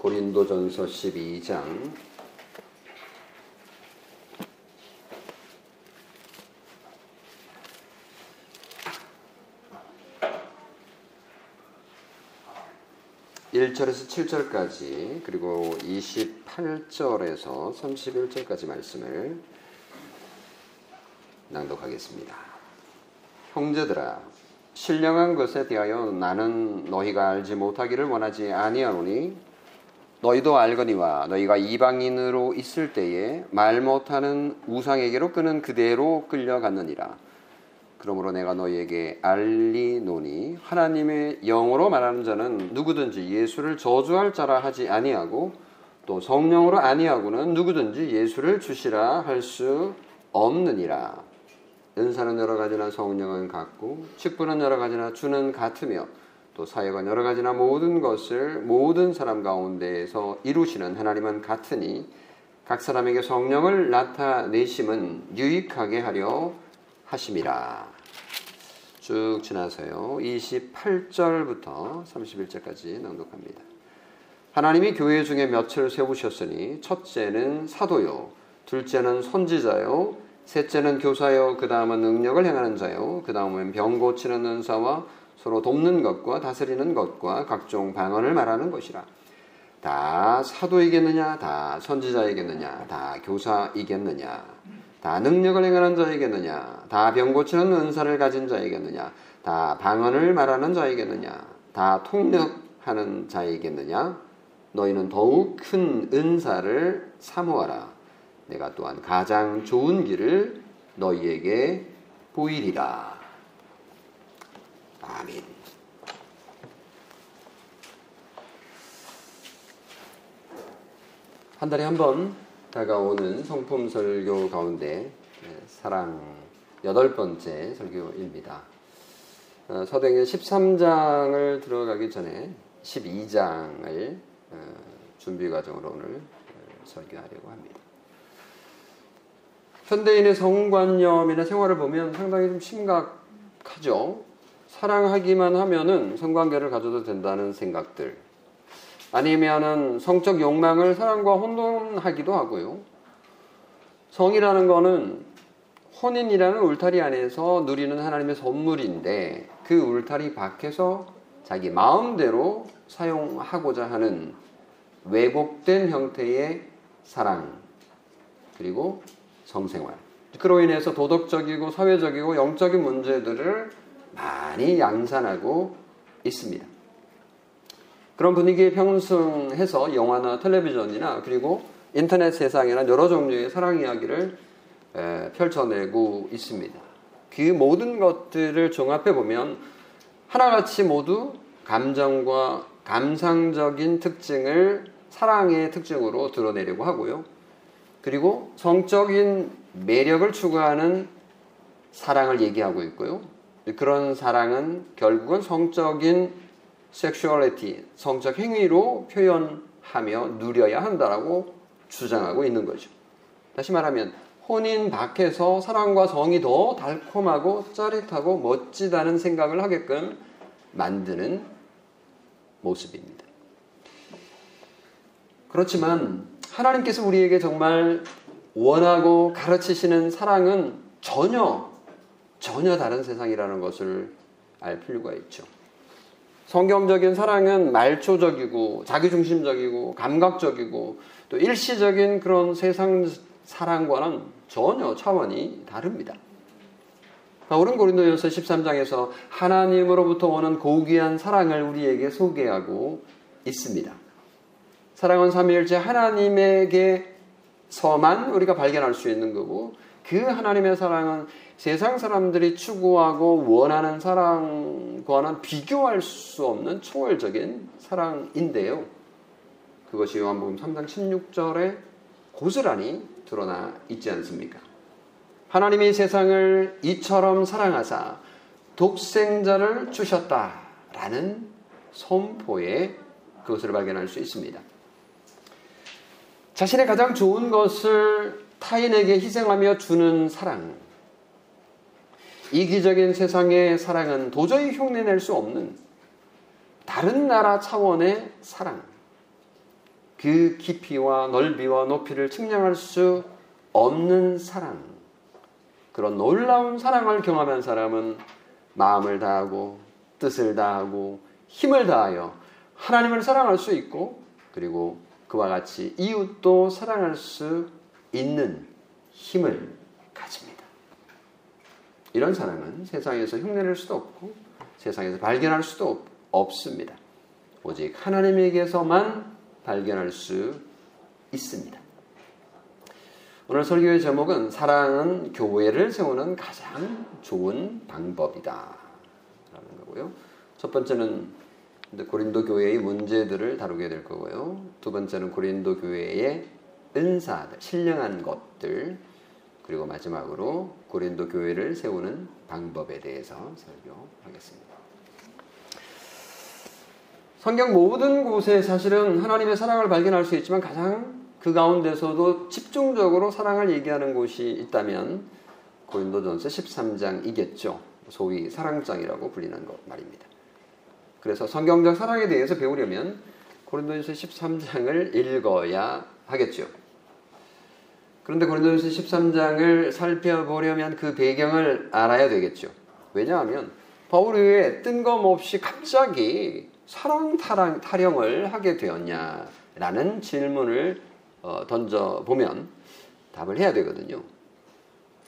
고린도전서 12장 1절에서 7절까지 그리고 28절에서 31절까지 말씀을 낭독하겠습니다. 형제들아 신령한 것에 대하여 나는 너희가 알지 못하기를 원하지 아니하노니 너희도 알거니와 너희가 이방인으로 있을 때에 말 못하는 우상에게로 끄는 그대로 끌려갔느니라. 그러므로 내가 너희에게 알리노니 하나님의 영으로 말하는 자는 누구든지 예수를 저주할 자라 하지 아니하고 또 성령으로 아니하고는 누구든지 예수를 주시라 할 수 없느니라. 은사는 여러 가지나 성령은 같고 직분은 여러 가지나 주는 같으며 또 사역은 여러 가지나 모든 것을 모든 사람 가운데에서 이루시는 하나님은 같으니 각 사람에게 성령을 나타내심은 유익하게 하려 하심이라. 쭉 지나서요. 28절부터 31절까지 낭독합니다. 하나님이 교회 중에 몇을 세우셨으니 첫째는 사도요, 둘째는 선지자요, 셋째는 교사요, 그 다음은 능력을 행하는 자요, 그 다음은 병 고치는 은사와 서로 돕는 것과 다스리는 것과 각종 방언을 말하는 것이라. 다 사도이겠느냐, 다 선지자이겠느냐, 다 교사이겠느냐, 다 능력을 행하는 자이겠느냐, 다 병 고치는 은사를 가진 자이겠느냐, 다 방언을 말하는 자이겠느냐, 다 통역하는 자이겠느냐, 너희는 더욱 큰 은사를 사모하라. 내가 또한 가장 좋은 길을 너희에게 보이리라. 아멘. 한 달에 한 번 다가오는 성품 설교 가운데 네, 사랑 여덟 번째 설교입니다. 어, 서댕의 13장을 들어가기 전에 12장을 어, 준비 과정으로 오늘 어, 설교하려고 합니다. 현대인의 성관념이나 생활을 보면 상당히 좀 심각하죠. 사랑하기만 하면은 성관계를 가져도 된다는 생각들. 아니면은 성적 욕망을 사랑과 혼돈하기도 하고요. 성이라는 거는 혼인이라는 울타리 안에서 누리는 하나님의 선물인데 그 울타리 밖에서 자기 마음대로 사용하고자 하는 왜곡된 형태의 사랑 그리고 성생활. 그로 인해서 도덕적이고 사회적이고 영적인 문제들을 많이 양산하고 있습니다. 그런 분위기에 평승해서 영화나 텔레비전이나 그리고 인터넷 세상이나 여러 종류의 사랑 이야기를 펼쳐내고 있습니다. 그 모든 것들을 종합해 보면 하나같이 모두 감정과 감상적인 특징을 사랑의 특징으로 드러내려고 하고요. 그리고 성적인 매력을 추구하는 사랑을 얘기하고 있고요. 그런 사랑은 결국은 성적인 섹슈얼리티, 성적 행위로 표현하며 누려야 한다라고 주장하고 있는 거죠. 다시 말하면 혼인 밖에서 사랑과 성이 더 달콤하고 짜릿하고 멋지다는 생각을 하게끔 만드는 모습입니다. 그렇지만 하나님께서 우리에게 정말 원하고 가르치시는 사랑은 전혀, 전혀 다른 세상이라는 것을 알 필요가 있죠. 성경적인 사랑은 말초적이고 자기중심적이고 감각적이고 또 일시적인 그런 세상 사랑과는 전혀 차원이 다릅니다. 바울은 고린도전서 13장에서 하나님으로부터 오는 고귀한 사랑을 우리에게 소개하고 있습니다. 사랑은 삼위일체 하나님에게서만 우리가 발견할 수 있는 거고 그 하나님의 사랑은 세상 사람들이 추구하고 원하는 사랑과는 비교할 수 없는 초월적인 사랑인데요. 그것이 요한복음 3장 16절에 고스란히 드러나 있지 않습니까? 하나님이 세상을 이처럼 사랑하사 독생자를 주셨다라는 선포에 그것을 발견할 수 있습니다. 자신의 가장 좋은 것을 타인에게 희생하며 주는 사랑. 이기적인 세상의 사랑은 도저히 흉내낼 수 없는 다른 나라 차원의 사랑. 그 깊이와 넓이와 높이를 측량할 수 없는 사랑. 그런 놀라운 사랑을 경험한 사람은 마음을 다하고 뜻을 다하고 힘을 다하여 하나님을 사랑할 수 있고 그리고 그와 같이 이웃도 사랑할 수 있는 힘을 가집니다. 이런 사랑은 세상에서 흉내낼 수도 없고 세상에서 발견할 수도 없습니다. 오직 하나님에게서만 발견할 수 있습니다. 오늘 설교의 제목은 사랑은 교회를 세우는 가장 좋은 방법이다. 라는 거고요. 첫 번째는 고린도 교회의 문제들을 다루게 될 거고요. 두 번째는 고린도 교회의 은사들, 신령한 것들, 그리고 마지막으로 고린도 교회를 세우는 방법에 대해서 설교하겠습니다. 성경 모든 곳에 사실은 하나님의 사랑을 발견할 수 있지만 가장 그 가운데서도 집중적으로 사랑을 얘기하는 곳이 있다면 고린도전서 13장이겠죠. 소위 사랑장이라고 불리는 것 말입니다. 그래서 성경적 사랑에 대해서 배우려면 고린도전서 13장을 읽어야 하겠죠. 그런데 고린도전서 13장을 살펴보려면 그 배경을 알아야 되겠죠. 왜냐하면 바울이 왜 뜬금없이 갑자기 사랑 타령, 타령을 하게 되었냐라는 질문을 어, 던져 보면 답을 해야 되거든요.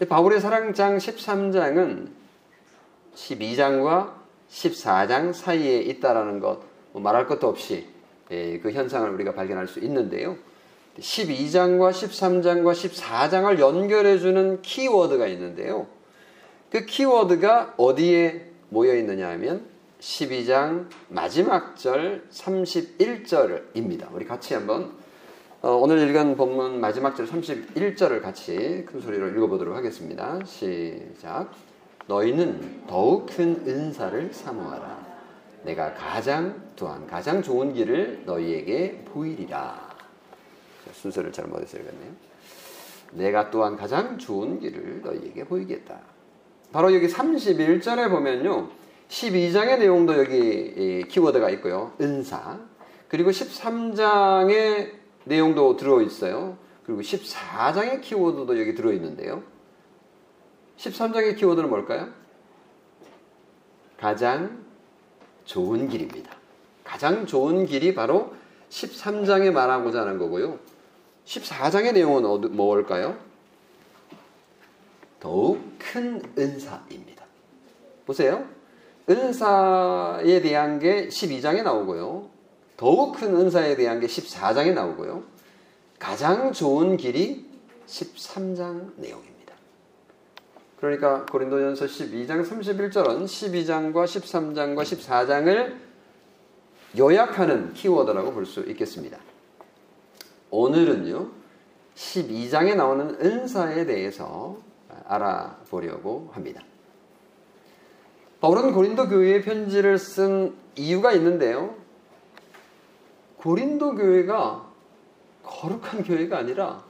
바울의 사랑장 13장은 12장과 14장 사이에 있다라는 것뭐 말할 것도 없이 예, 그 현상을 우리가 발견할 수 있는데요. 12장과 13장과 14장을 연결해주는 키워드가 있는데요. 그 키워드가 어디에 모여 있느냐 하면 12장 마지막 절 31절입니다. 우리 같이 한번 어, 오늘 읽은 본문 마지막 절 31절을 같이 큰 소리로 읽어보도록 하겠습니다. 시작. 너희는 더욱 큰 은사를 사모하라. 내가 가장 또한 가장 좋은 길을 너희에게 보이리라. 순서를 잘못해서 읽었네요. 내가 또한 가장 좋은 길을 너희에게 보이겠다. 바로 여기 31절에 보면요. 12장의 내용도 여기 키워드가 있고요. 은사. 그리고 13장의 내용도 들어있어요. 그리고 14장의 키워드도 여기 들어있는데요. 13장의 키워드는 뭘까요? 가장 좋은 길입니다. 가장 좋은 길이 바로 13장에 말하고자 하는 거고요. 14장의 내용은 뭘까요? 더욱 큰 은사입니다. 보세요. 은사에 대한 게 12장에 나오고요. 더욱 큰 은사에 대한 게 14장에 나오고요. 가장 좋은 길이 13장 내용입니다. 그러니까 고린도전서 12장 31절은 12장과 13장과 14장을 요약하는 키워드라고 볼 수 있겠습니다. 오늘은요. 12장에 나오는 은사에 대해서 알아보려고 합니다. 바울은 고린도 교회에 편지를 쓴 이유가 있는데요. 고린도 교회가 거룩한 교회가 아니라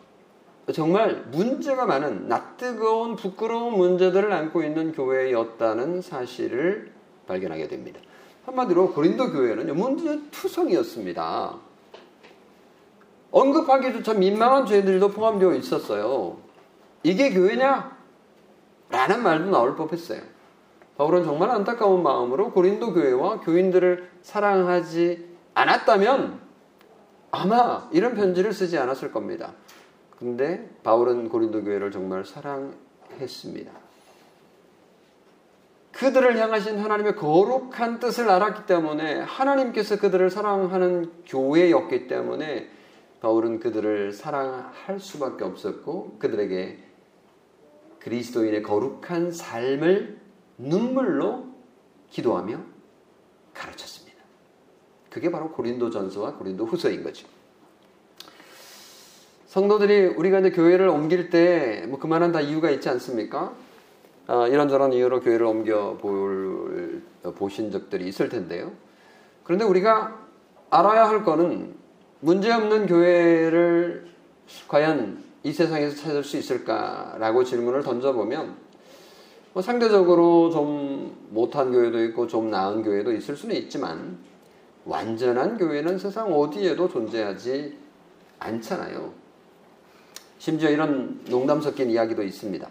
정말 문제가 많은 낯뜨거운 부끄러운 문제들을 안고 있는 교회였다는 사실을 발견하게 됩니다. 한마디로 고린도 교회는 문제 투성이었습니다. 언급하기조차 민망한 죄들도 포함되어 있었어요. 이게 교회냐? 라는 말도 나올 법했어요. 바울은 정말 안타까운 마음으로 고린도 교회와 교인들을 사랑하지 않았다면 아마 이런 편지를 쓰지 않았을 겁니다. 근데 바울은 고린도 교회를 정말 사랑했습니다. 그들을 향하신 하나님의 거룩한 뜻을 알았기 때문에 하나님께서 그들을 사랑하는 교회였기 때문에 바울은 그들을 사랑할 수밖에 없었고 그들에게 그리스도인의 거룩한 삶을 눈물로 기도하며 가르쳤습니다. 그게 바로 고린도전서와 고린도후서인 거죠. 성도들이 우리가 이제 교회를 옮길 때 뭐 그만한 다 이유가 있지 않습니까? 어, 이런저런 이유로 교회를 옮겨 볼, 보신 적들이 있을 텐데요. 그런데 우리가 알아야 할 거는 문제없는 교회를 과연 이 세상에서 찾을 수 있을까라고 질문을 던져보면 뭐 상대적으로 좀 못한 교회도 있고 좀 나은 교회도 있을 수는 있지만 완전한 교회는 세상 어디에도 존재하지 않잖아요. 심지어 이런 농담 섞인 이야기도 있습니다.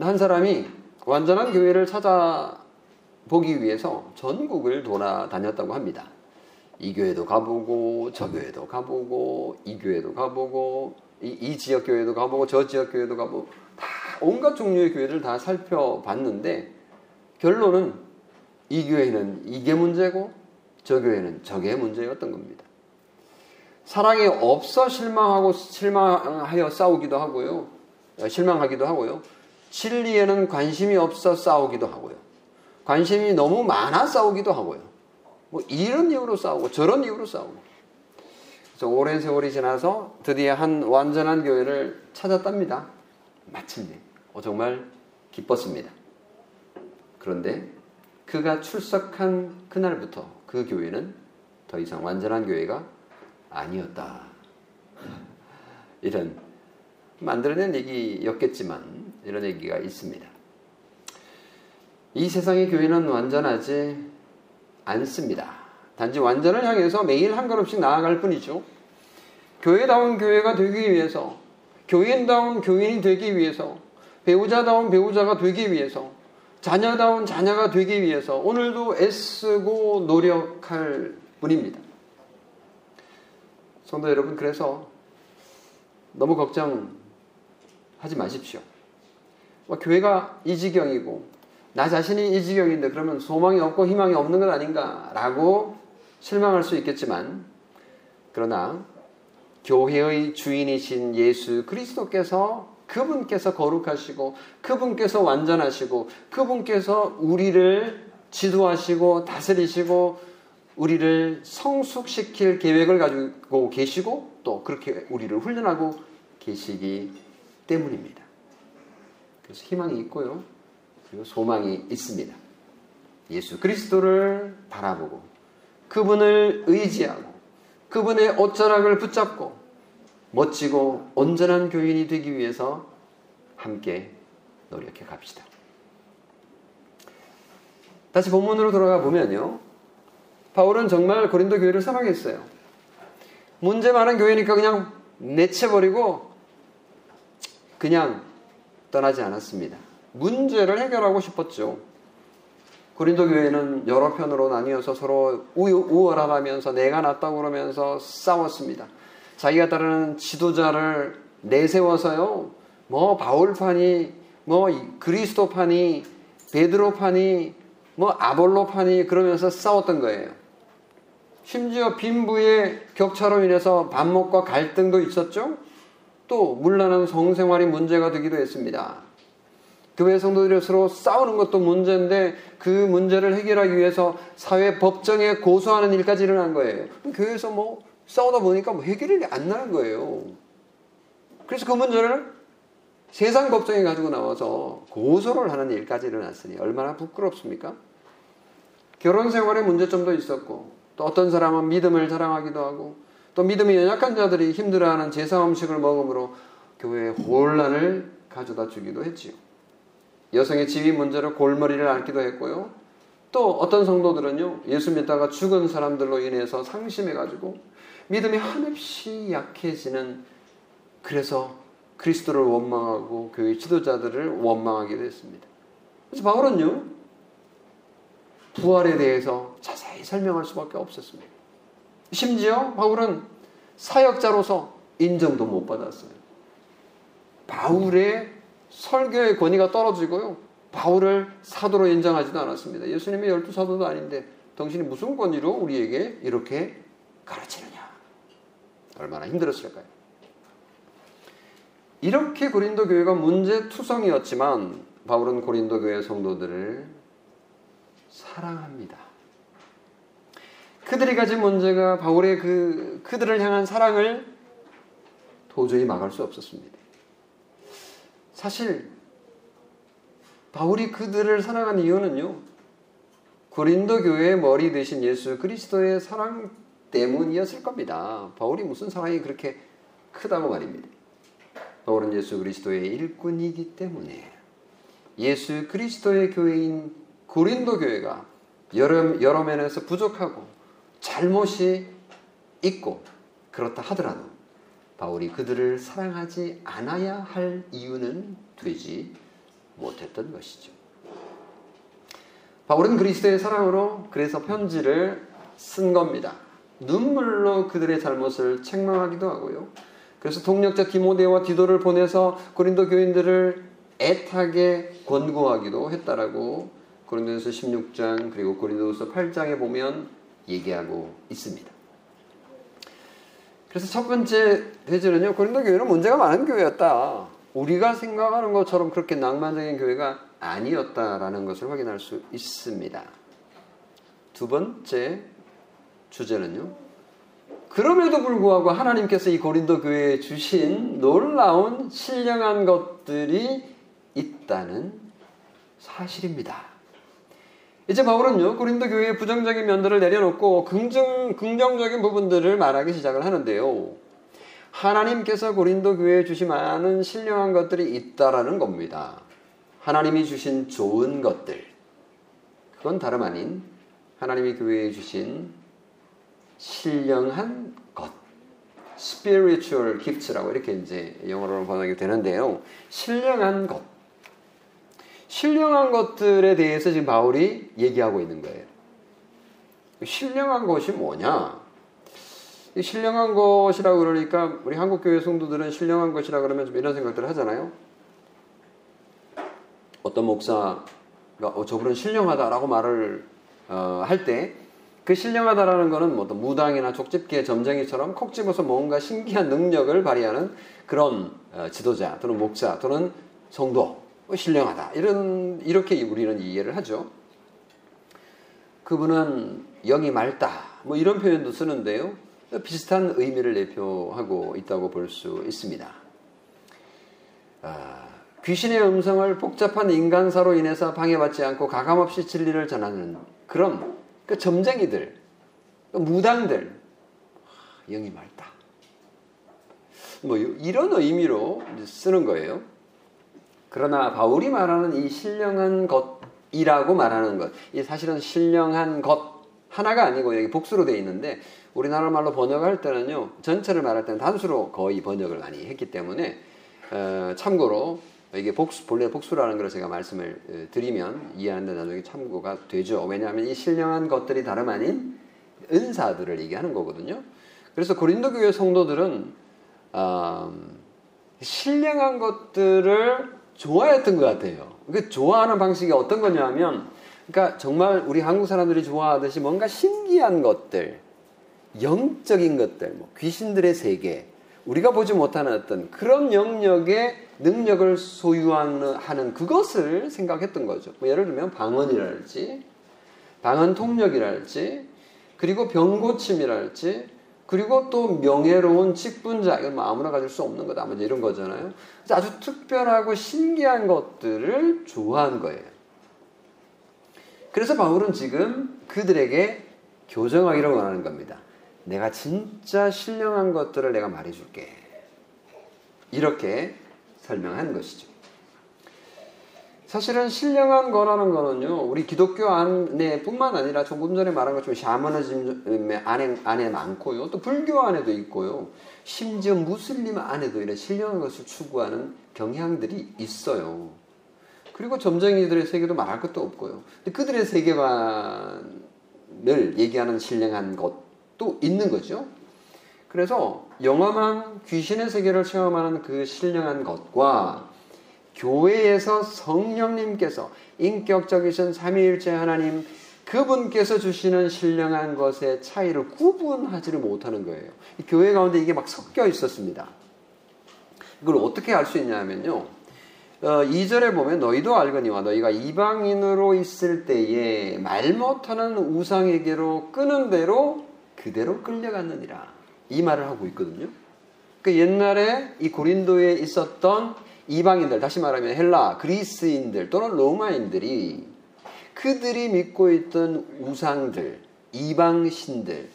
한 사람이 완전한 교회를 찾아보기 위해서 전국을 돌아다녔다고 합니다. 이 교회도 가보고 저 교회도 가보고 이 교회도 가보고 이, 이 지역 교회도 가보고 저 지역 교회도 가보고 다 온갖 종류의 교회를 다 살펴봤는데 결론은 이 교회는 이게 문제고 저 교회는 저게 문제였던 겁니다. 사랑이 없어 실망하고 실망하여 싸우기도 하고요. 실망하기도 하고요. 진리에는 관심이 없어 싸우기도 하고요. 관심이 너무 많아 싸우기도 하고요. 뭐 이런 이유로 싸우고 저런 이유로 싸우고. 그래서 오랜 세월이 지나서 드디어 한 완전한 교회를 찾았답니다. 마침내. 어, 정말 기뻤습니다. 그런데 그가 출석한 그날부터 그 교회는 더 이상 완전한 교회가 아니었다. 이런 만들어낸 얘기였겠지만 이런 얘기가 있습니다. 이 세상의 교회는 완전하지 않습니다. 단지 완전을 향해서 매일 한 걸음씩 나아갈 뿐이죠. 교회다운 교회가 되기 위해서, 교인다운 교인이 되기 위해서, 배우자다운 배우자가 되기 위해서, 자녀다운 자녀가 되기 위해서 오늘도 애쓰고 노력할 뿐입니다. 성도 여러분, 그래서 너무 걱정하지 마십시오. 뭐 교회가 이 지경이고, 나 자신이 이 지경인데 그러면 소망이 없고 희망이 없는 것 아닌가라고 실망할 수 있겠지만 그러나 교회의 주인이신 예수 그리스도께서 그분께서 거룩하시고 그분께서 완전하시고 그분께서 우리를 지도하시고 다스리시고 우리를 성숙시킬 계획을 가지고 계시고 또 그렇게 우리를 훈련하고 계시기 때문입니다. 그래서 희망이 있고요. 그리고 소망이 있습니다. 예수 그리스도를 바라보고 그분을 의지하고 그분의 옷자락을 붙잡고 멋지고 온전한 교인이 되기 위해서 함께 노력해 갑시다. 다시 본문으로 돌아가 보면요. 바울은 정말 고린도 교회를 사랑했어요. 문제 많은 교회니까 그냥 내쳐버리고 그냥 떠나지 않았습니다. 문제를 해결하고 싶었죠. 고린도 교회는 여러 편으로 나뉘어서 서로 우월하다면서 내가 낫다고 그러면서 싸웠습니다. 자기가 따르는 지도자를 내세워서요. 뭐 바울판이 뭐 그리스도판이 베드로판이 뭐 아볼로판이 그러면서 싸웠던 거예요. 심지어 빈부의 격차로 인해서 반목과 갈등도 있었죠. 또 물란한 성생활이 문제가 되기도 했습니다. 교회 성도들이 서로 싸우는 것도 문제인데 그 문제를 해결하기 위해서 사회 법정에 고소하는 일까지 일어난 거예요. 교회에서 뭐 싸우다 보니까 뭐 해결이 안 나는 거예요. 그래서 그 문제를 세상 법정에 가지고 나와서 고소를 하는 일까지 일어났으니 얼마나 부끄럽습니까? 결혼 생활에 문제점도 있었고 또 어떤 사람은 믿음을 자랑하기도 하고 또 믿음이 연약한 자들이 힘들어하는 제사 음식을 먹음으로 교회에 혼란을 가져다 주기도 했지요. 여성의 지위 문제로 골머리를 앓기도 했고요. 또 어떤 성도들은요, 예수 믿다가 죽은 사람들로 인해서 상심해가지고 믿음이 한없이 약해지는 그래서 그리스도를 원망하고 교회 지도자들을 원망하기도 했습니다. 그래서 바울은요, 부활에 대해서 자세히 설명할 수밖에 없었습니다. 심지어 바울은 사역자로서 인정도 못 받았어요. 바울의 설교의 권위가 떨어지고요. 바울을 사도로 인정하지도 않았습니다. 예수님이 열두 사도도 아닌데 당신이 무슨 권위로 우리에게 이렇게 가르치느냐. 얼마나 힘들었을까요? 이렇게 고린도 교회가 문제투성이었지만 바울은 고린도 교회 성도들을 사랑합니다. 그들이 가진 문제가 바울의 그 그들을 향한 사랑을 도저히 막을 수 없었습니다. 사실 바울이 그들을 사랑한 이유는요. 고린도 교회의 머리 되신 예수 그리스도의 사랑 때문이었을 겁니다. 바울이 무슨 사랑이 그렇게 크다고 말입니다. 바울은 예수 그리스도의 일꾼이기 때문에 예수 그리스도의 교회인 고린도 교회가 여러, 여러 면에서 부족하고 잘못이 있고 그렇다 하더라도 바울이 그들을 사랑하지 않아야 할 이유는 되지 못했던 것이죠. 바울은 그리스도의 사랑으로 그래서 편지를 쓴 겁니다. 눈물로 그들의 잘못을 책망하기도 하고요. 그래서 동력자 디모데와 디도를 보내서 고린도 교인들을 애타게 권고하기도 했다라고 고린도서 16장 그리고 고린도서 8장에 보면 얘기하고 있습니다. 그래서 첫 번째 대절은요. 고린도 교회는 문제가 많은 교회였다. 우리가 생각하는 것처럼 그렇게 낭만적인 교회가 아니었다라는 것을 확인할 수 있습니다. 두 번째 주제는요. 그럼에도 불구하고 하나님께서 이 고린도 교회에 주신 놀라운 신령한 것들이 있다는 사실입니다. 이제 바울은요, 고린도 교회의 부정적인 면들을 내려놓고 긍정, 긍정적인 부분들을 말하기 시작을 하는데요. 하나님께서 고린도 교회에 주신 많은 신령한 것들이 있다라는 겁니다. 하나님이 주신 좋은 것들. 그건 다름 아닌 하나님이 교회에 주신 신령한 것. spiritual gifts라고 이렇게 이제 영어로 번역이 되는데요. 신령한 것. 신령한 것들에 대해서 지금 바울이 얘기하고 있는 거예요. 신령한 것이 뭐냐? 신령한 것이라고 그러니까 우리 한국 교회 성도들은 신령한 것이라 그러면 좀 이런 생각들을 하잖아요. 어떤 목사가 어, 저분은 신령하다라고 말을 어, 할때 그 신령하다라는 것은 뭐 무당이나 족집기의 점쟁이처럼 콕 집어서 뭔가 신기한 능력을 발휘하는 그런 어, 지도자 또는 목사 또는 성도 뭐 신령하다. 이런, 이렇게 우리는 이해를 하죠. 그분은 영이 맑다. 뭐 이런 표현도 쓰는데요. 비슷한 의미를 내표하고 있다고 볼 수 있습니다. 아, 귀신의 음성을 복잡한 인간사로 인해서 방해받지 않고 가감없이 진리를 전하는 그런 그 점쟁이들, 그 무당들, 영이 맑다. 뭐 이런 의미로 쓰는 거예요. 그러나 바울이 말하는 이 신령한 것이라고 말하는 것, 이 사실은 신령한 것 하나가 아니고 여기 복수로 되어 있는데 우리나라 말로 번역할 때는요 전체를 말할 때는 단수로 거의 번역을 많이 했기 때문에 어, 참고로 이게 복수 본래 복수라는 걸 제가 말씀을 어, 드리면 이해하는데 나중에 참고가 되죠. 왜냐하면 이 신령한 것들이 다름 아닌 은사들을 얘기하는 거거든요. 그래서 고린도 교회 성도들은 어, 신령한 것들을 좋아했던 것 같아요. 그 좋아하는 방식이 어떤 거냐면, 그러니까 정말 우리 한국 사람들이 좋아하듯이 뭔가 신기한 것들, 영적인 것들, 뭐 귀신들의 세계, 우리가 보지 못하는 어떤 그런 영역의 능력을 소유하는 그것을 생각했던 거죠. 뭐 예를 들면 방언이랄지, 방언 통력이랄지, 그리고 병 고침이랄지, 그리고 또 명예로운 직분자, 이건 뭐 아무나 가질 수 없는 거다. 뭐 이런 거잖아요. 아주 특별하고 신기한 것들을 좋아한 거예요. 그래서 바울은 지금 그들에게 교정하기를 원하는 겁니다. 내가 진짜 신령한 것들을 내가 말해줄게. 이렇게 설명한 것이죠. 사실은 신령한 거라는 거는요, 우리 기독교 안에 뿐만 아니라 조금 전에 말한 것처럼 샤머니즘 안에, 안에 많고요. 또 불교 안에도 있고요. 심지어 무슬림 안에도 이런 신령한 것을 추구하는 경향들이 있어요. 그리고 점쟁이들의 세계도 말할 것도 없고요. 그들의 세계관을 얘기하는 신령한 것도 있는 거죠. 그래서 영험한 귀신의 세계를 체험하는 그 신령한 것과 교회에서 성령님께서 인격적이신 삼위일체 하나님 그분께서 주시는 신령한 것의 차이를 구분하지를 못하는 거예요. 교회 가운데 이게 막 섞여 있었습니다. 이걸 어떻게 알 수 있냐면요. 어, 2절에 보면 너희도 알거니와 너희가 이방인으로 있을 때에 말 못하는 우상에게로 끄는 대로 그대로 끌려갔느니라. 이 말을 하고 있거든요. 그 옛날에 이 고린도에 있었던 이방인들, 다시 말하면 헬라, 그리스인들 또는 로마인들이 그들이 믿고 있던 우상들, 이방신들의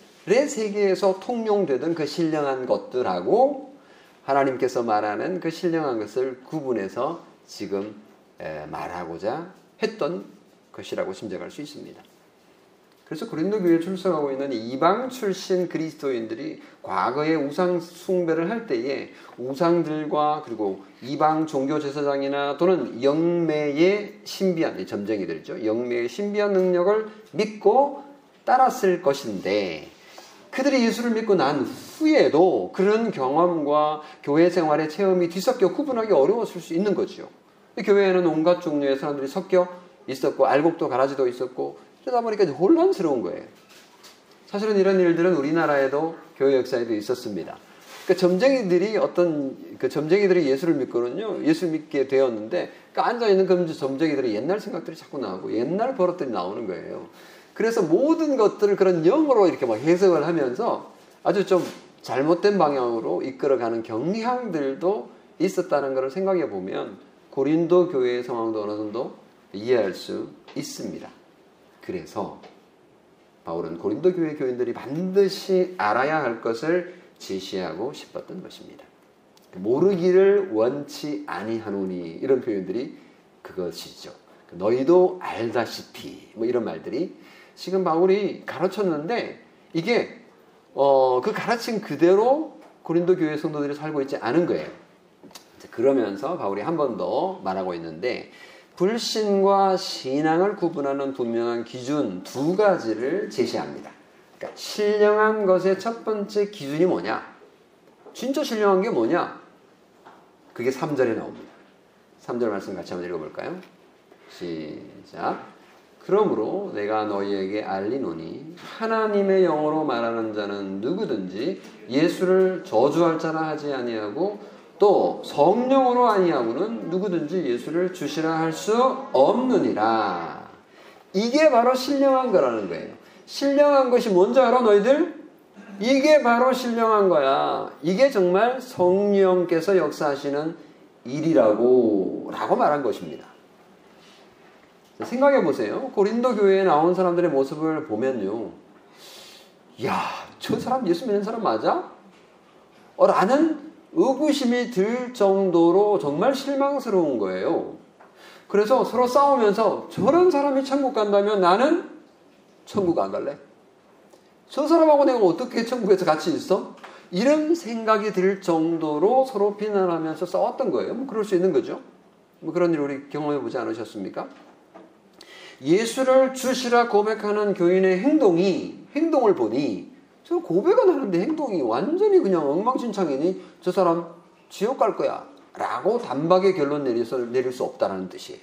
세계에서 통용되던 그 신령한 것들하고 하나님께서 말하는 그 신령한 것을 구분해서 지금 말하고자 했던 것이라고 짐작할 수 있습니다. 그래서 고린도 교회에 출석하고 있는 이방 출신 그리스도인들이 과거에 우상 숭배를 할 때에 우상들과 그리고 이방 종교 제사장이나 또는 영매의 신비한 점쟁이들이죠. 영매의 신비한 능력을 믿고 따랐을 것인데 그들이 예수를 믿고 난 후에도 그런 경험과 교회 생활의 체험이 뒤섞여 구분하기 어려웠을 수 있는 거죠. 교회에는 온갖 종류의 사람들이 섞여 있었고 알곡도 가라지도 있었고 그러다 보니까 혼란스러운 거예요. 사실은 이런 일들은 우리나라에도 교회 역사에도 있었습니다. 그 점쟁이들이 어떤 그 점쟁이들이 예수를 믿거든요. 예수 믿게 되었는데 그 앉아 있는 그 점쟁이들이 옛날 생각들이 자꾸 나오고 옛날 버릇들이 나오는 거예요. 그래서 모든 것들을 그런 영어로 이렇게 막 해석을 하면서 아주 좀 잘못된 방향으로 이끌어가는 경향들도 있었다는 것을 생각해 보면 고린도 교회의 상황도 어느 정도 이해할 수 있습니다. 그래서 바울은 고린도 교회 교인들이 반드시 알아야 할 것을 제시하고 싶었던 것입니다. 모르기를 원치 아니하노니 이런 표현들이 그것이죠. 너희도 알다시피 뭐 이런 말들이 지금 바울이 가르쳤는데 이게 어, 그 가르친 그대로 고린도 교회 성도들이 살고 있지 않은 거예요. 그러면서 바울이 한 번 더 말하고 있는데 불신과 신앙을 구분하는 분명한 기준 두 가지를 제시합니다. 그러니까 신령한 것의 첫 번째 기준이 뭐냐? 진짜 신령한 게 뭐냐? 그게 3절에 나옵니다. 3절 말씀 같이 한번 읽어볼까요? 시작. 그러므로 내가 너희에게 알리노니 하나님의 영어로 말하는 자는 누구든지 예수를 저주할 자라 하지 아니하고 또 성령으로 아니하고는 누구든지 예수를 주시라 할 수 없느니라. 이게 바로 신령한 거라는 거예요. 신령한 것이 뭔지 알아 너희들? 이게 바로 신령한 거야. 이게 정말 성령께서 역사하시는 일이라고 라고 말한 것입니다. 생각해 보세요. 고린도 교회에 나온 사람들의 모습을 보면요. 야, 저 사람 예수 믿는 사람 맞아? 어, 라는 의구심이 들 정도로 정말 실망스러운 거예요. 그래서 서로 싸우면서 저런 사람이 천국 간다면 나는 천국 안 갈래. 저 사람하고 내가 어떻게 천국에서 같이 있어? 이런 생각이 들 정도로 서로 비난하면서 싸웠던 거예요. 뭐 그럴 수 있는 거죠. 뭐 그런 일 우리 경험해 보지 않으셨습니까? 예수를 주시라 고백하는 교인의 행동이 행동을 보니 저 고백은 하는데 행동이 완전히 그냥 엉망진창이니 저 사람 지옥 갈 거야. 라고 단박에 결론 내려서, 내릴 수 없다는 뜻이에요.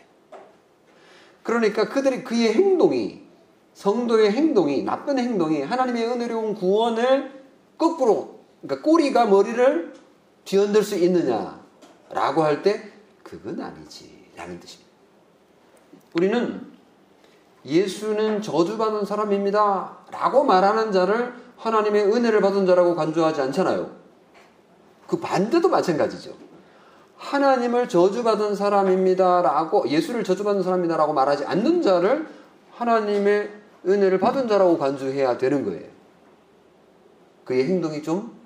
그러니까 그들이 그의 행동이, 성도의 행동이, 나쁜 행동이 하나님의 은혜로운 구원을 거꾸로, 그러니까 꼬리가 머리를 뒤흔들 수 있느냐. 라고 할 때, 그건 아니지. 라는 뜻입니다. 우리는 예수는 저주받은 사람입니다. 라고 말하는 자를 하나님의 은혜를 받은 자라고 간주하지 않잖아요. 그 반대도 마찬가지죠. 하나님을 저주받은 사람입니다라고 예수를 저주받은 사람이다라고 말하지 않는 자를 하나님의 은혜를 받은 자라고 간주해야 되는 거예요. 그의 행동이 좀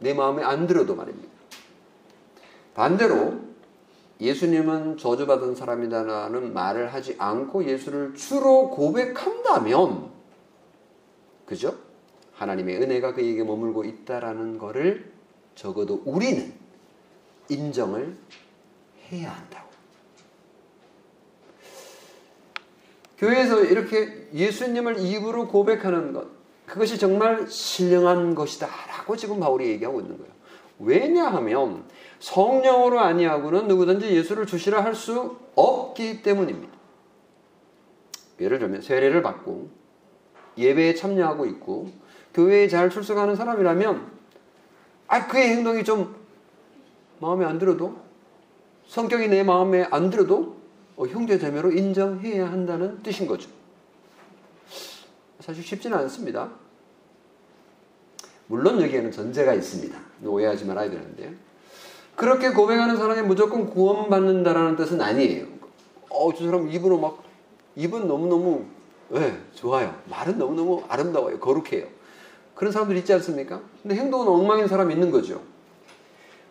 내 마음에 안 들어도 말입니다. 반대로 예수님은 저주받은 사람이다라는 말을 하지 않고 예수를 주로 고백한다면 그죠? 하나님의 은혜가 그에게 머물고 있다라는 것을 적어도 우리는 인정을 해야 한다고. 교회에서 이렇게 예수님을 입으로 고백하는 것, 그것이 정말 신령한 것이다. 라고 지금 바울이 얘기하고 있는 거예요. 왜냐하면 성령으로 아니하고는 누구든지 예수를 주시라 할 수 없기 때문입니다. 예를 들면 세례를 받고 예배에 참여하고 있고 교회에 잘 출석하는 사람이라면 아 그의 행동이 좀 마음에 안 들어도 성격이 내 마음에 안 들어도 어, 형제 자매로 인정해야 한다는 뜻인 거죠. 사실 쉽지는 않습니다. 물론 여기에는 전제가 있습니다. 오해하지 말아야 되는데요. 그렇게 고백하는 사람이 무조건 구원받는다라는 뜻은 아니에요. 어, 저 사람 입으로 막, 입은 너무너무, 네, 좋아요. 말은 너무너무 아름다워요. 거룩해요. 그런 사람들 있지 않습니까? 근데 행동은 엉망인 사람이 있는 거죠.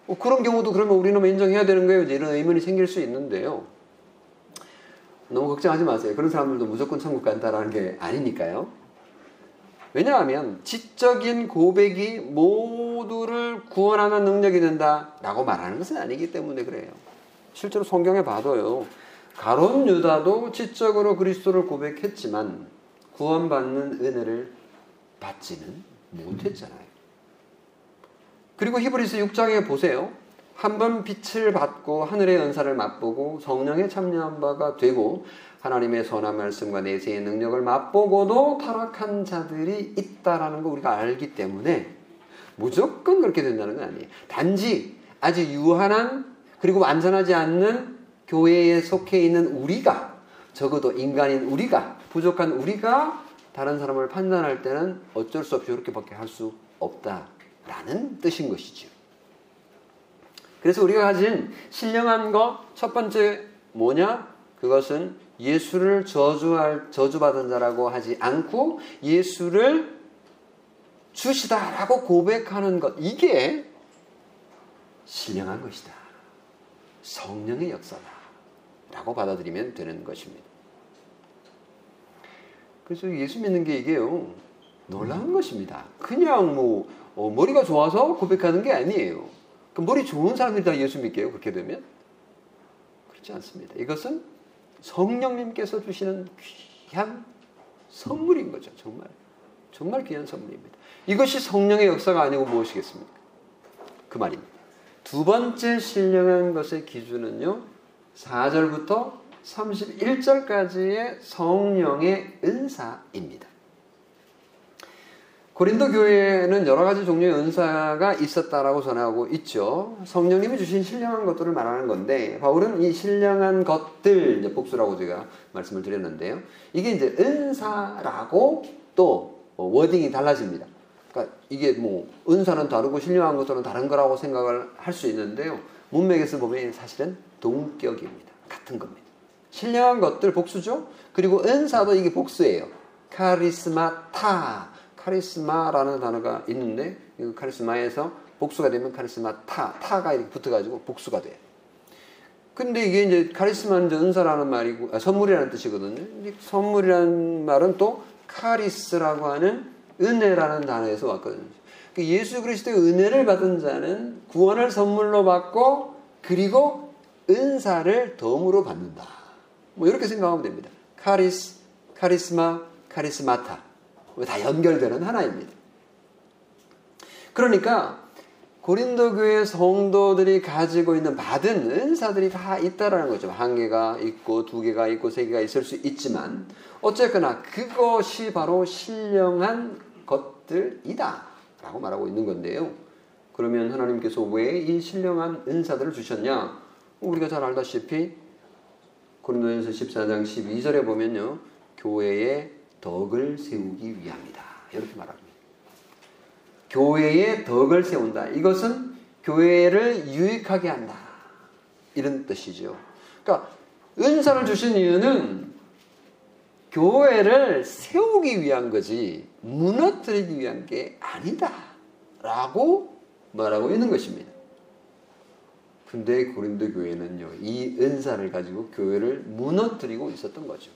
뭐 그런 경우도 그러면 우리는 인정해야 되는 거예요. 이런 의문이 생길 수 있는데요. 너무 걱정하지 마세요. 그런 사람들도 무조건 천국 간다라는 게 아니니까요. 왜냐하면 지적인 고백이 모두를 구원하는 능력이 된다라고 말하는 것은 아니기 때문에 그래요. 실제로 성경에 봐도요. 가론 유다도 지적으로 그리스도를 고백했지만 구원받는 은혜를 받지는 못했잖아요. 그리고 히브리서 6장에 보세요. 한 번 빛을 받고 하늘의 은사를 맛보고 성령에 참여한 바가 되고 하나님의 선한 말씀과 내세의 능력을 맛보고도 타락한 자들이 있다라는 거 우리가 알기 때문에 무조건 그렇게 된다는 건 아니에요. 단지 아주 유한한 그리고 완전하지 않는 교회에 속해 있는 우리가 적어도 인간인 우리가 부족한 우리가 다른 사람을 판단할 때는 어쩔 수 없이 이렇게밖에 할 수 없다라는 뜻인 것이죠. 그래서 우리가 가진 신령한 것 첫 번째 뭐냐? 그것은 예수를 저주할 저주받은 자라고 하지 않고 예수를 주시다라고 고백하는 것 이게 신령한 것이다. 성령의 역사다라고 받아들이면 되는 것입니다. 그래서 예수 믿는 게 이게요 놀라운 것입니다. 그냥 뭐 어, 머리가 좋아서 고백하는 게 아니에요. 그 머리 좋은 사람들이 다 예수 믿게요. 그렇게 되면 그렇지 않습니다. 이것은 성령님께서 주시는 귀한 선물인 거죠. 정말 정말 귀한 선물입니다. 이것이 성령의 역사가 아니고 무엇이겠습니까? 그 말입니다. 두 번째 신령한 것의 기준은요. 4절부터 31절까지의 성령의 은사입니다. 고린도 교회는 여러 가지 종류의 은사가 있었다라고 전하고 있죠. 성령님이 주신 신령한 것들을 말하는 건데 바울은 이 신령한 것들 이제 복수라고 제가 말씀을 드렸는데요. 이게 이제 은사라고 또 워딩이 달라집니다. 그러니까 이게 뭐 은사는 다르고 신령한 것들은 다른 거라고 생각을 할 수 있는데요. 문맥에서 보면 사실은 동격입니다. 같은 겁니다. 신령한 것들 복수죠. 그리고 은사도 이게 복수예요. 카리스마타 카리스마라는 단어가 있는데 이 카리스마에서 복수가 되면 카리스마 타 타가 이렇게 붙어가지고 복수가 돼요. 근데 이게 이제 카리스마는 은사라는 말이고 아, 선물이라는 뜻이거든요. 선물이라는 말은 또 카리스라고 하는 은혜라는 단어에서 왔거든요. 그러니까 예수 그리스도의 은혜를 받은 자는 구원을 선물로 받고 그리고 은사를 덤으로 받는다. 뭐 이렇게 생각하면 됩니다. 카리스, 카리스마, 카리스마타. 다 연결되는 하나입니다. 그러니까 고린도 교회 성도들이 가지고 있는 받은 은사들이 다 있다라는 거죠. 한 개가 있고 두 개가 있고 세 개가 있을 수 있지만 어쨌거나 그것이 바로 신령한 것들이다라고 말하고 있는 건데요. 그러면 하나님께서 왜 이 신령한 은사들을 주셨냐? 우리가 잘 알다시피 고린도전서 14장 12절에 보면요. 교회의 덕을 세우기 위함이다. 이렇게 말합니다. 교회의 덕을 세운다. 이것은 교회를 유익하게 한다. 이런 뜻이죠. 그러니까 은사를 주신 이유는 교회를 세우기 위한 거지 무너뜨리기 위한 게 아니다. 라고 말하고 있는 것입니다. 근데 고린도 교회는요, 이 은사를 가지고 교회를 무너뜨리고 있었던 거죠.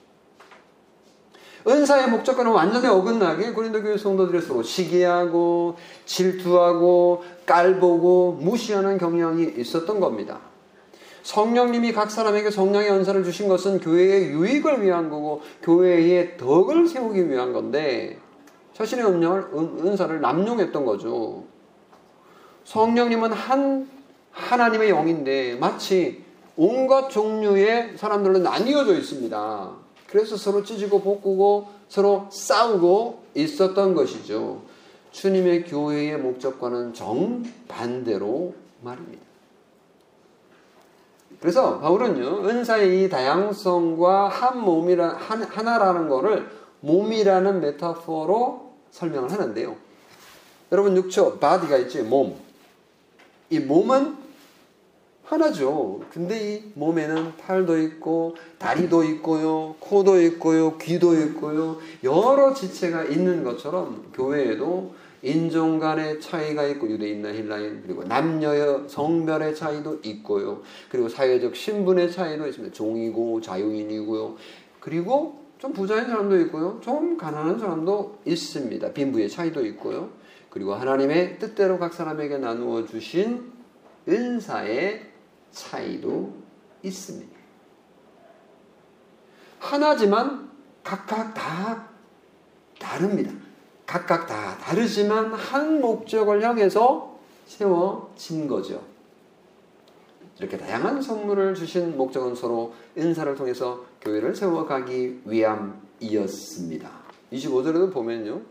은사의 목적과는 완전히 어긋나게 고린도 교회 성도들이 서로 시기하고 질투하고 깔보고 무시하는 경향이 있었던 겁니다. 성령님이 각 사람에게 성령의 은사를 주신 것은 교회의 유익을 위한 거고 교회의 덕을 세우기 위한 건데 자신의 은령을, 은사를 남용했던 거죠. 성령님은 한 하나님의 영인데 마치 온갖 종류의 사람들로 나뉘어져 있습니다. 그래서 서로 지지고 볶고 서로 싸우고 있었던 것이죠. 주님의 교회의 목적과는 정반대로 말입니다. 그래서 바울은요, 은사의 이 다양성과 한 몸이라, 한, 하나라는 것을 몸이라는 메타포로 설명을 하는데요. 여러분, 육체, body가 있지, 몸. 이 몸은 하나죠. 근데 이 몸에는 팔도 있고 다리도 있고요, 코도 있고요, 귀도 있고요, 여러 지체가 있는 것처럼 교회에도 인종 간의 차이가 있고 유대인나 힐라인 그리고 남녀의 성별의 차이도 있고요. 그리고 사회적 신분의 차이도 있습니다. 종이고 자유인이고요. 그리고 좀 부자인 사람도 있고요. 좀 가난한 사람도 있습니다. 빈부의 차이도 있고요. 그리고 하나님의 뜻대로 각 사람에게 나누어 주신 은사의 차이도 있습니다. 하나지만 각각 다 다릅니다. 각각 다 다르지만 한 목적을 향해서 세워진 거죠. 이렇게 다양한 선물을 주신 목적은 서로 은사를 통해서 교회를 세워가기 위함이었습니다. 25절에도 보면요.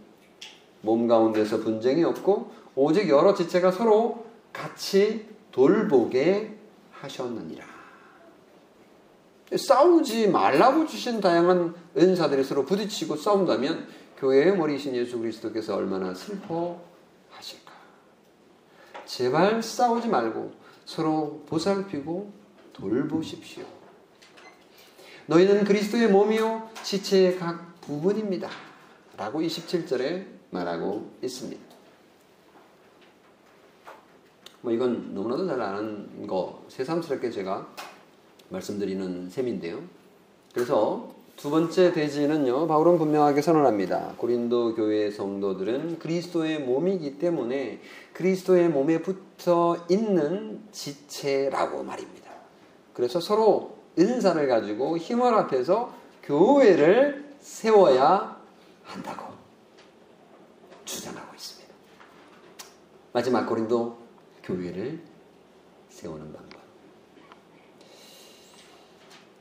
몸 가운데서 분쟁이 없고 오직 여러 지체가 서로 같이 돌보게 하셨느니라. 싸우지 말라고 주신 다양한 은사들이 서로 부딪히고 싸운다면 교회의 머리이신 예수 그리스도께서 얼마나 슬퍼하실까. 제발 싸우지 말고 서로 보살피고 돌보십시오. 너희는 그리스도의 몸이요 지체의 각 부분입니다. 라고 27절에 말하고 있습니다. 뭐 이건 너무나도 잘 아는 거 새삼스럽게 제가 말씀드리는 셈인데요. 그래서 두 번째 대지는요, 바울은 분명하게 선언합니다. 고린도 교회 성도들은 그리스도의 몸이기 때문에 그리스도의 몸에 붙어 있는 지체라고 말입니다. 그래서 서로 은사를 가지고 힘을 합해서 교회를 세워야 한다고 주장하고 있습니다. 마지막 고린도 교회를 세우는 방법.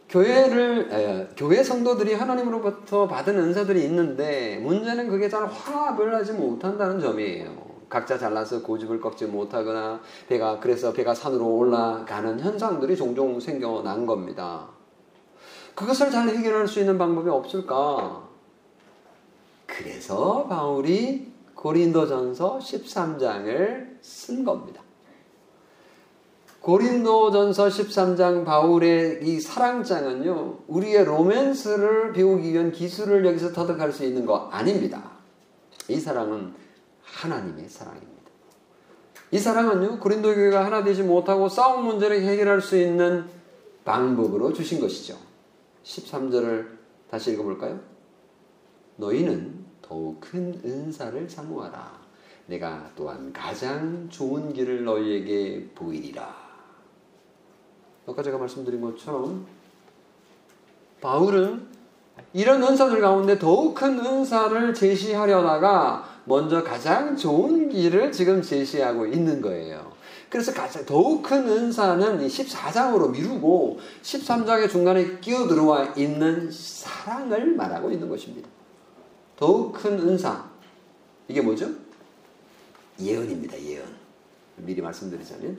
교회를 에, 교회 성도들이 하나님으로부터 받은 은사들이 있는데 문제는 그게 잘 화합을 하지 못한다는 점이에요. 각자 잘나서 고집을 꺾지 못하거나 배가 그래서 배가 산으로 올라가는 현상들이 종종 생겨난 겁니다. 그것을 잘 해결할 수 있는 방법이 없을까? 그래서 바울이 고린도전서 13장을 쓴 겁니다. 고린도전서 13장 바울의 이 사랑장은요, 우리의 로맨스를 배우기 위한 기술을 여기서 터득할 수 있는 거 아닙니다. 이 사랑은 하나님의 사랑입니다. 이 사랑은요, 고린도 교회가 하나 되지 못하고 싸움 문제를 해결할 수 있는 방법으로 주신 것이죠. 13절을 다시 읽어볼까요? 너희는 더욱 큰 은사를 사모하라. 내가 또한 가장 좋은 길을 너희에게 보이리라. 아까 제가 말씀드린 것처럼 바울은 이런 은사들 가운데 더욱 큰 은사를 제시하려다가 먼저 가장 좋은 길을 지금 제시하고 있는 거예요. 그래서 가장 더욱 큰 은사는 14장으로 미루고 13장의 중간에 끼어 들어와 있는 사랑을 말하고 있는 것입니다. 더욱 큰 은사. 이게 뭐죠? 예언입니다. 예언. 미리 말씀드리자면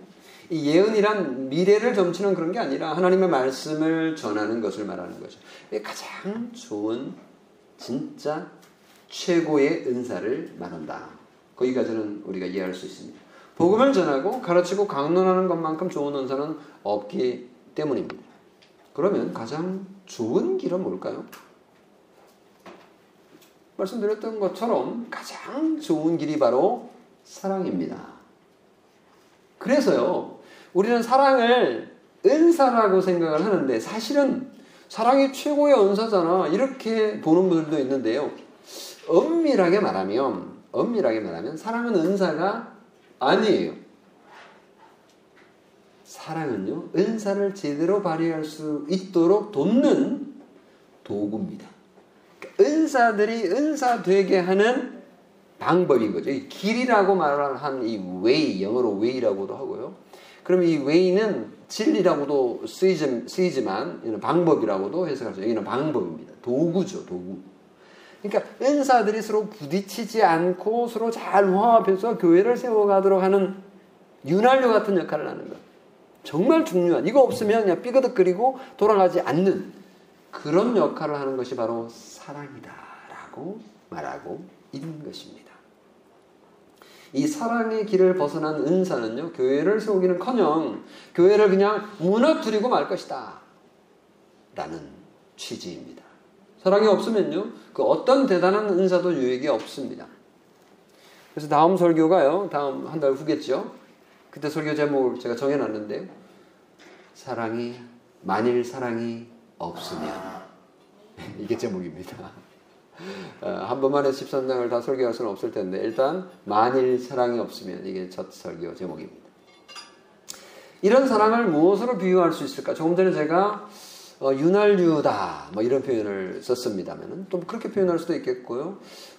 이 예언이란 미래를 점치는 그런 게 아니라 하나님의 말씀을 전하는 것을 말하는 거죠. 가장 좋은 진짜 최고의 은사를 말한다. 거기까지는 우리가 이해할 수 있습니다. 복음을 전하고 가르치고 강론하는 것만큼 좋은 은사는 없기 때문입니다. 그러면 가장 좋은 길은 뭘까요? 말씀드렸던 것처럼 가장 좋은 길이 바로 사랑입니다. 그래서요, 우리는 사랑을 은사라고 생각을 하는데 사실은 사랑이 최고의 은사잖아. 이렇게 보는 분들도 있는데요. 엄밀하게 말하면, 엄밀하게 말하면 사랑은 은사가 아니에요. 사랑은요, 은사를 제대로 발휘할 수 있도록 돕는 도구입니다. 은사들이 은사 되게 하는 방법인 거죠. 길이라고 말한 이 way, 영어로 way라고도 하고요. 그럼 이 way는 진리라고도 쓰이지, 쓰이지 만 방법이라고도 해석할 수 여기는 방법입니다. 도구죠, 도구. 그러니까 은사들이 서로 부딪히지 않고 서로 잘 화합해서 교회를 세워가도록 하는 윤활유 같은 역할을 하는 것. 정말 중요한. 이거 없으면 그냥 삐그덕거리고 돌아가지 않는 그런 역할을 하는 것이 바로 사랑이다라고 말하고 있는 것입니다. 이 사랑의 길을 벗어난 은사는요, 교회를 세우기는커녕 교회를 그냥 무너뜨리고 말 것이다. 라는 취지입니다. 사랑이 없으면요, 그 어떤 대단한 은사도 유익이 없습니다. 그래서 다음 설교가요, 다음 한 달 후겠죠. 그때 설교 제목을 제가 정해놨는데, 사랑이, 만일 사랑이 없으면. 이게 제목입니다. 어, 한 번만에 13장을 다 설교할 수는 없을 텐데 일단 만일 사랑이 없으면 이게 첫 설교 제목입니다. 이런 사랑을 무엇으로 비유할 수 있을까? 조금 전에 제가 어, 윤활유다 뭐 이런 표현을 썼습니다면 또 그렇게 표현할 수도 있겠고요.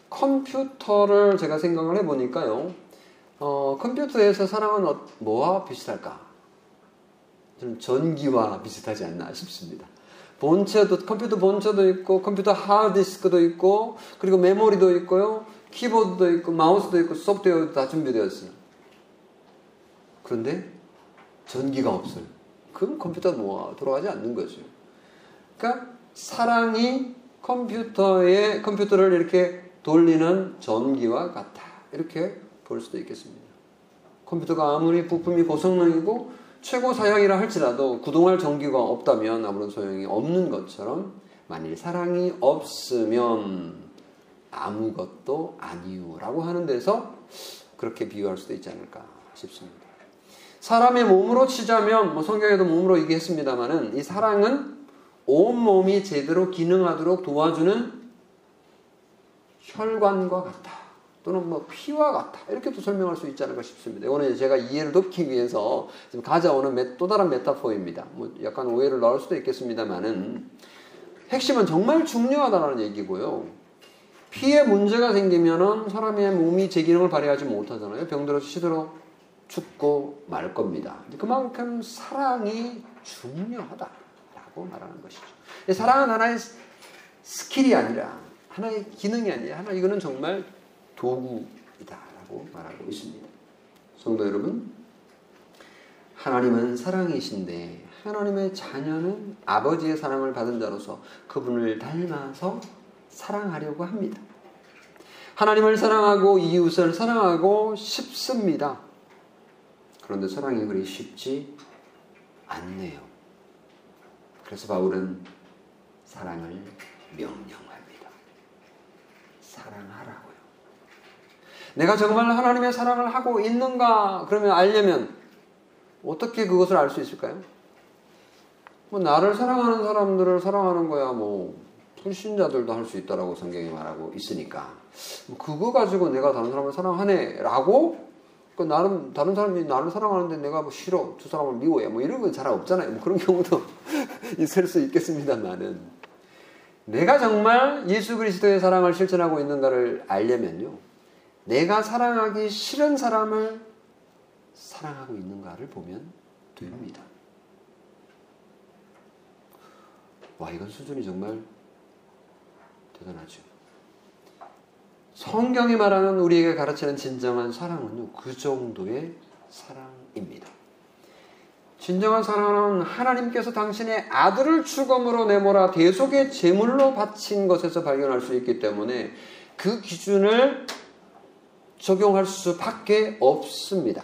컴퓨터를 제가 생각을 해보니까요. 어, 컴퓨터에서 사랑은 어, 뭐와 비슷할까? 좀 전기와 비슷하지 않나 싶습니다. 본체도 컴퓨터 본체도 있고 컴퓨터 하드디스크도 있고 그리고 메모리도 있고요. 키보드도 있고 마우스도 있고 소프트웨어도 다 준비되어 있어요. 그런데 전기가 없어요. 그럼 컴퓨터 뭐 돌아가지 않는 거죠. 그러니까 사랑이 컴퓨터에 컴퓨터를 이렇게 돌리는 전기와 같다. 이렇게 볼 수도 있겠습니다. 컴퓨터가 아무리 부품이 고성능이고 최고 사양이라 할지라도 구동할 전기가 없다면 아무런 소용이 없는 것처럼 만일 사랑이 없으면 아무것도 아니요라고 하는 데서 그렇게 비유할 수도 있지 않을까 싶습니다. 사람의 몸으로 치자면 뭐 성경에도 몸으로 얘기했습니다만은 이 사랑은 온 몸이 제대로 기능하도록 도와주는 혈관과 같다. 또는 뭐 피와 같다. 이렇게도 설명할 수 있지 않을까 싶습니다. 이거는 제가 이해를 돕기 위해서 지금 가져오는 또 다른 메타포입니다. 뭐 약간 오해를 넣을 수도 있겠습니다만은 핵심은 정말 중요하다는 얘기고요. 피에 문제가 생기면은 사람의 몸이 제 기능을 발휘하지 못하잖아요. 병들어서 시들어 죽고 말 겁니다. 그만큼 사랑이 중요하다라고 말하는 것이죠. 사랑은 하나의 skill이 아니라 하나의 기능이 아니라 하나 이거는 정말 도구이다라고 말하고 있습니다. 성도 여러분, 하나님은 사랑이신데 하나님의 자녀는 아버지의 사랑을 받은 자로서 그분을 닮아서 사랑하려고 합니다. 하나님을 사랑하고 이웃을 사랑하고 싶습니다. 그런데 사랑이 그리 쉽지 않네요. 그래서 바울은 사랑을 명령합니다. 사랑하라고. 내가 정말 하나님의 사랑을 하고 있는가? 그러면 알려면 어떻게 그것을 알 수 있을까요? 뭐 나를 사랑하는 사람들을 사랑하는 거야 뭐 불신자들도 할 수 있다라고 성경이 말하고 있으니까 뭐 그거 가지고 내가 다른 사람을 사랑하네라고 그 나름 다른 사람이 나를 사랑하는데 내가 뭐 싫어 두 사람을 미워해 뭐 이런 건 잘 없잖아요 뭐 그런 경우도 있을 수 있겠습니다만은 내가 정말 예수 그리스도의 사랑을 실천하고 있는가를 알려면요 내가 사랑하기 싫은 사람을 사랑하고 있는가를 보면 됩니다. 와, 이건 수준이 정말 대단하죠. 성경이 말하는 우리에게 가르치는 진정한 사랑은요, 그 정도의 사랑입니다. 진정한 사랑은 하나님께서 당신의 아들을 죽음으로 내몰아 대속의 제물로 바친 것에서 발견할 수 있기 때문에 그 기준을 적용할 수밖에 없습니다.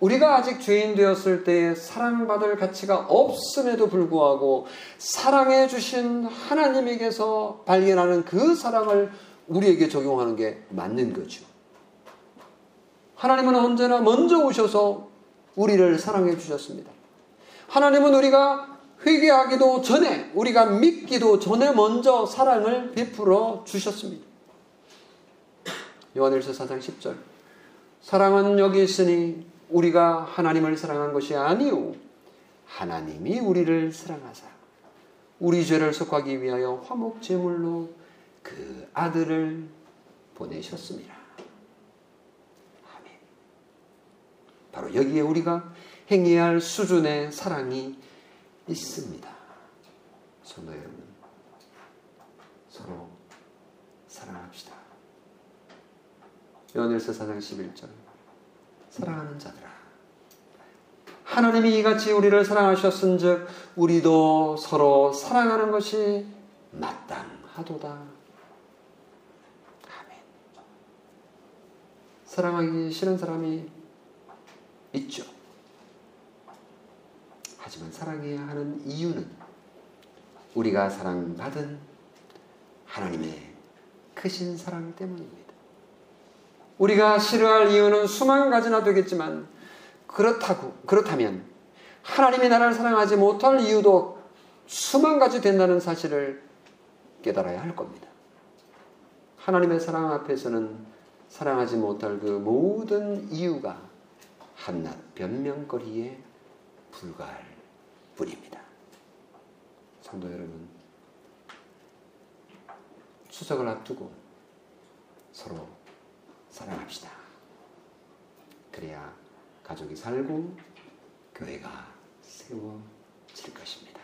우리가 아직 죄인 되었을 때 사랑받을 가치가 없음에도 불구하고 사랑해 주신 하나님에게서 발견하는 그 사랑을 우리에게 적용하는 게 맞는 거죠. 하나님은 언제나 먼저 오셔서 우리를 사랑해 주셨습니다. 하나님은 우리가 회개하기도 전에, 우리가 믿기도 전에 먼저 사랑을 베풀어 주셨습니다. 요한일서 4장 10절. 사랑은 여기 있으니 우리가 하나님을 사랑한 것이 아니요 하나님이 우리를 사랑하사 우리 죄를 속하기 위하여 화목 제물로 그 아들을 보내셨습니다. 아멘. 바로 여기에 우리가 행해야 할 수준의 사랑이 있습니다. 성도 여러분, 서로 사랑합시다. 요한일서 4장 11절 사랑하는 자들아 하나님이 이같이 우리를 사랑하셨은즉 우리도 서로 사랑하는 것이 마땅하도다. 아멘. 사랑하기 싫은 사람이 있죠. 하지만 사랑해야 하는 이유는 우리가 사랑받은 하나님의 크신 사랑 때문입니다. 우리가 싫어할 이유는 수만 가지나 되겠지만 그렇다고 그렇다면 하나님이 나를 사랑하지 못할 이유도 수만 가지 된다는 사실을 깨달아야 할 겁니다. 하나님의 사랑 앞에서는 사랑하지 못할 그 모든 이유가 한낱 변명거리에 불과할 뿐입니다. 성도 여러분, 추석을 앞두고 서로 사랑합시다. 그래야 가족이 살고 교회가 세워질 것입니다.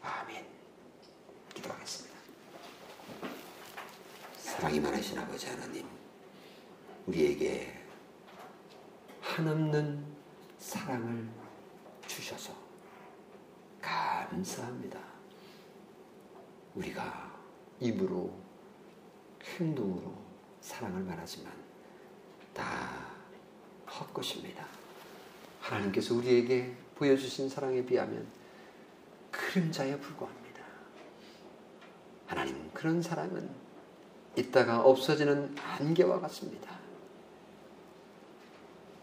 아멘. 기도하겠습니다. 사랑이 많으신 아버지 하나님, 우리에게 한없는 사랑을 주셔서 감사합니다. 우리가 입으로 행동으로 사랑을 말하지만 다 헛것입니다. 하나님께서 우리에게 보여주신 사랑에 비하면 그림자에 불과합니다. 하나님 그런 사랑은 있다가 없어지는 안개와 같습니다.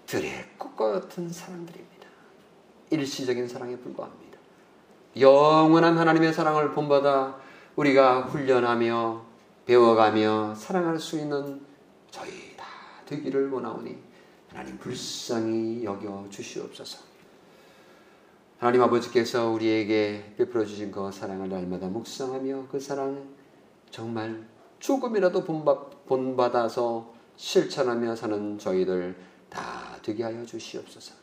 들의 꽃과 같은 사랑들입니다. 일시적인 사랑에 불과합니다. 영원한 하나님의 사랑을 본받아 우리가 훈련하며 배워가며 사랑할 수 있는 저희 다 되기를 원하오니 하나님 불쌍히 여겨 주시옵소서. 하나님 아버지께서 우리에게 베풀어 주신 그 사랑을 날마다 묵상하며 그 사랑 정말 조금이라도 본받아서 실천하며 사는 저희들 다 되게 하여 주시옵소서.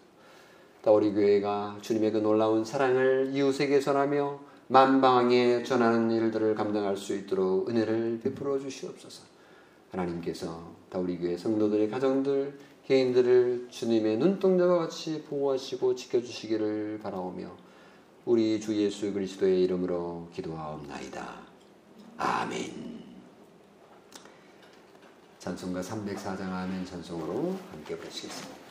또 우리 교회가 주님의 그 놀라운 사랑을 이웃에게 전하며 만방에 전하는 일들을 감당할 수 있도록 은혜를 베풀어 주시옵소서. 하나님께서 다 우리 교회 성도들의 가정들, 개인들을 주님의 눈동자와 같이 보호하시고 지켜주시기를 바라오며 우리 주 예수 그리스도의 이름으로 기도하옵나이다. 아멘. 찬송가 304장 아멘 찬송으로 함께 부르시겠습니다.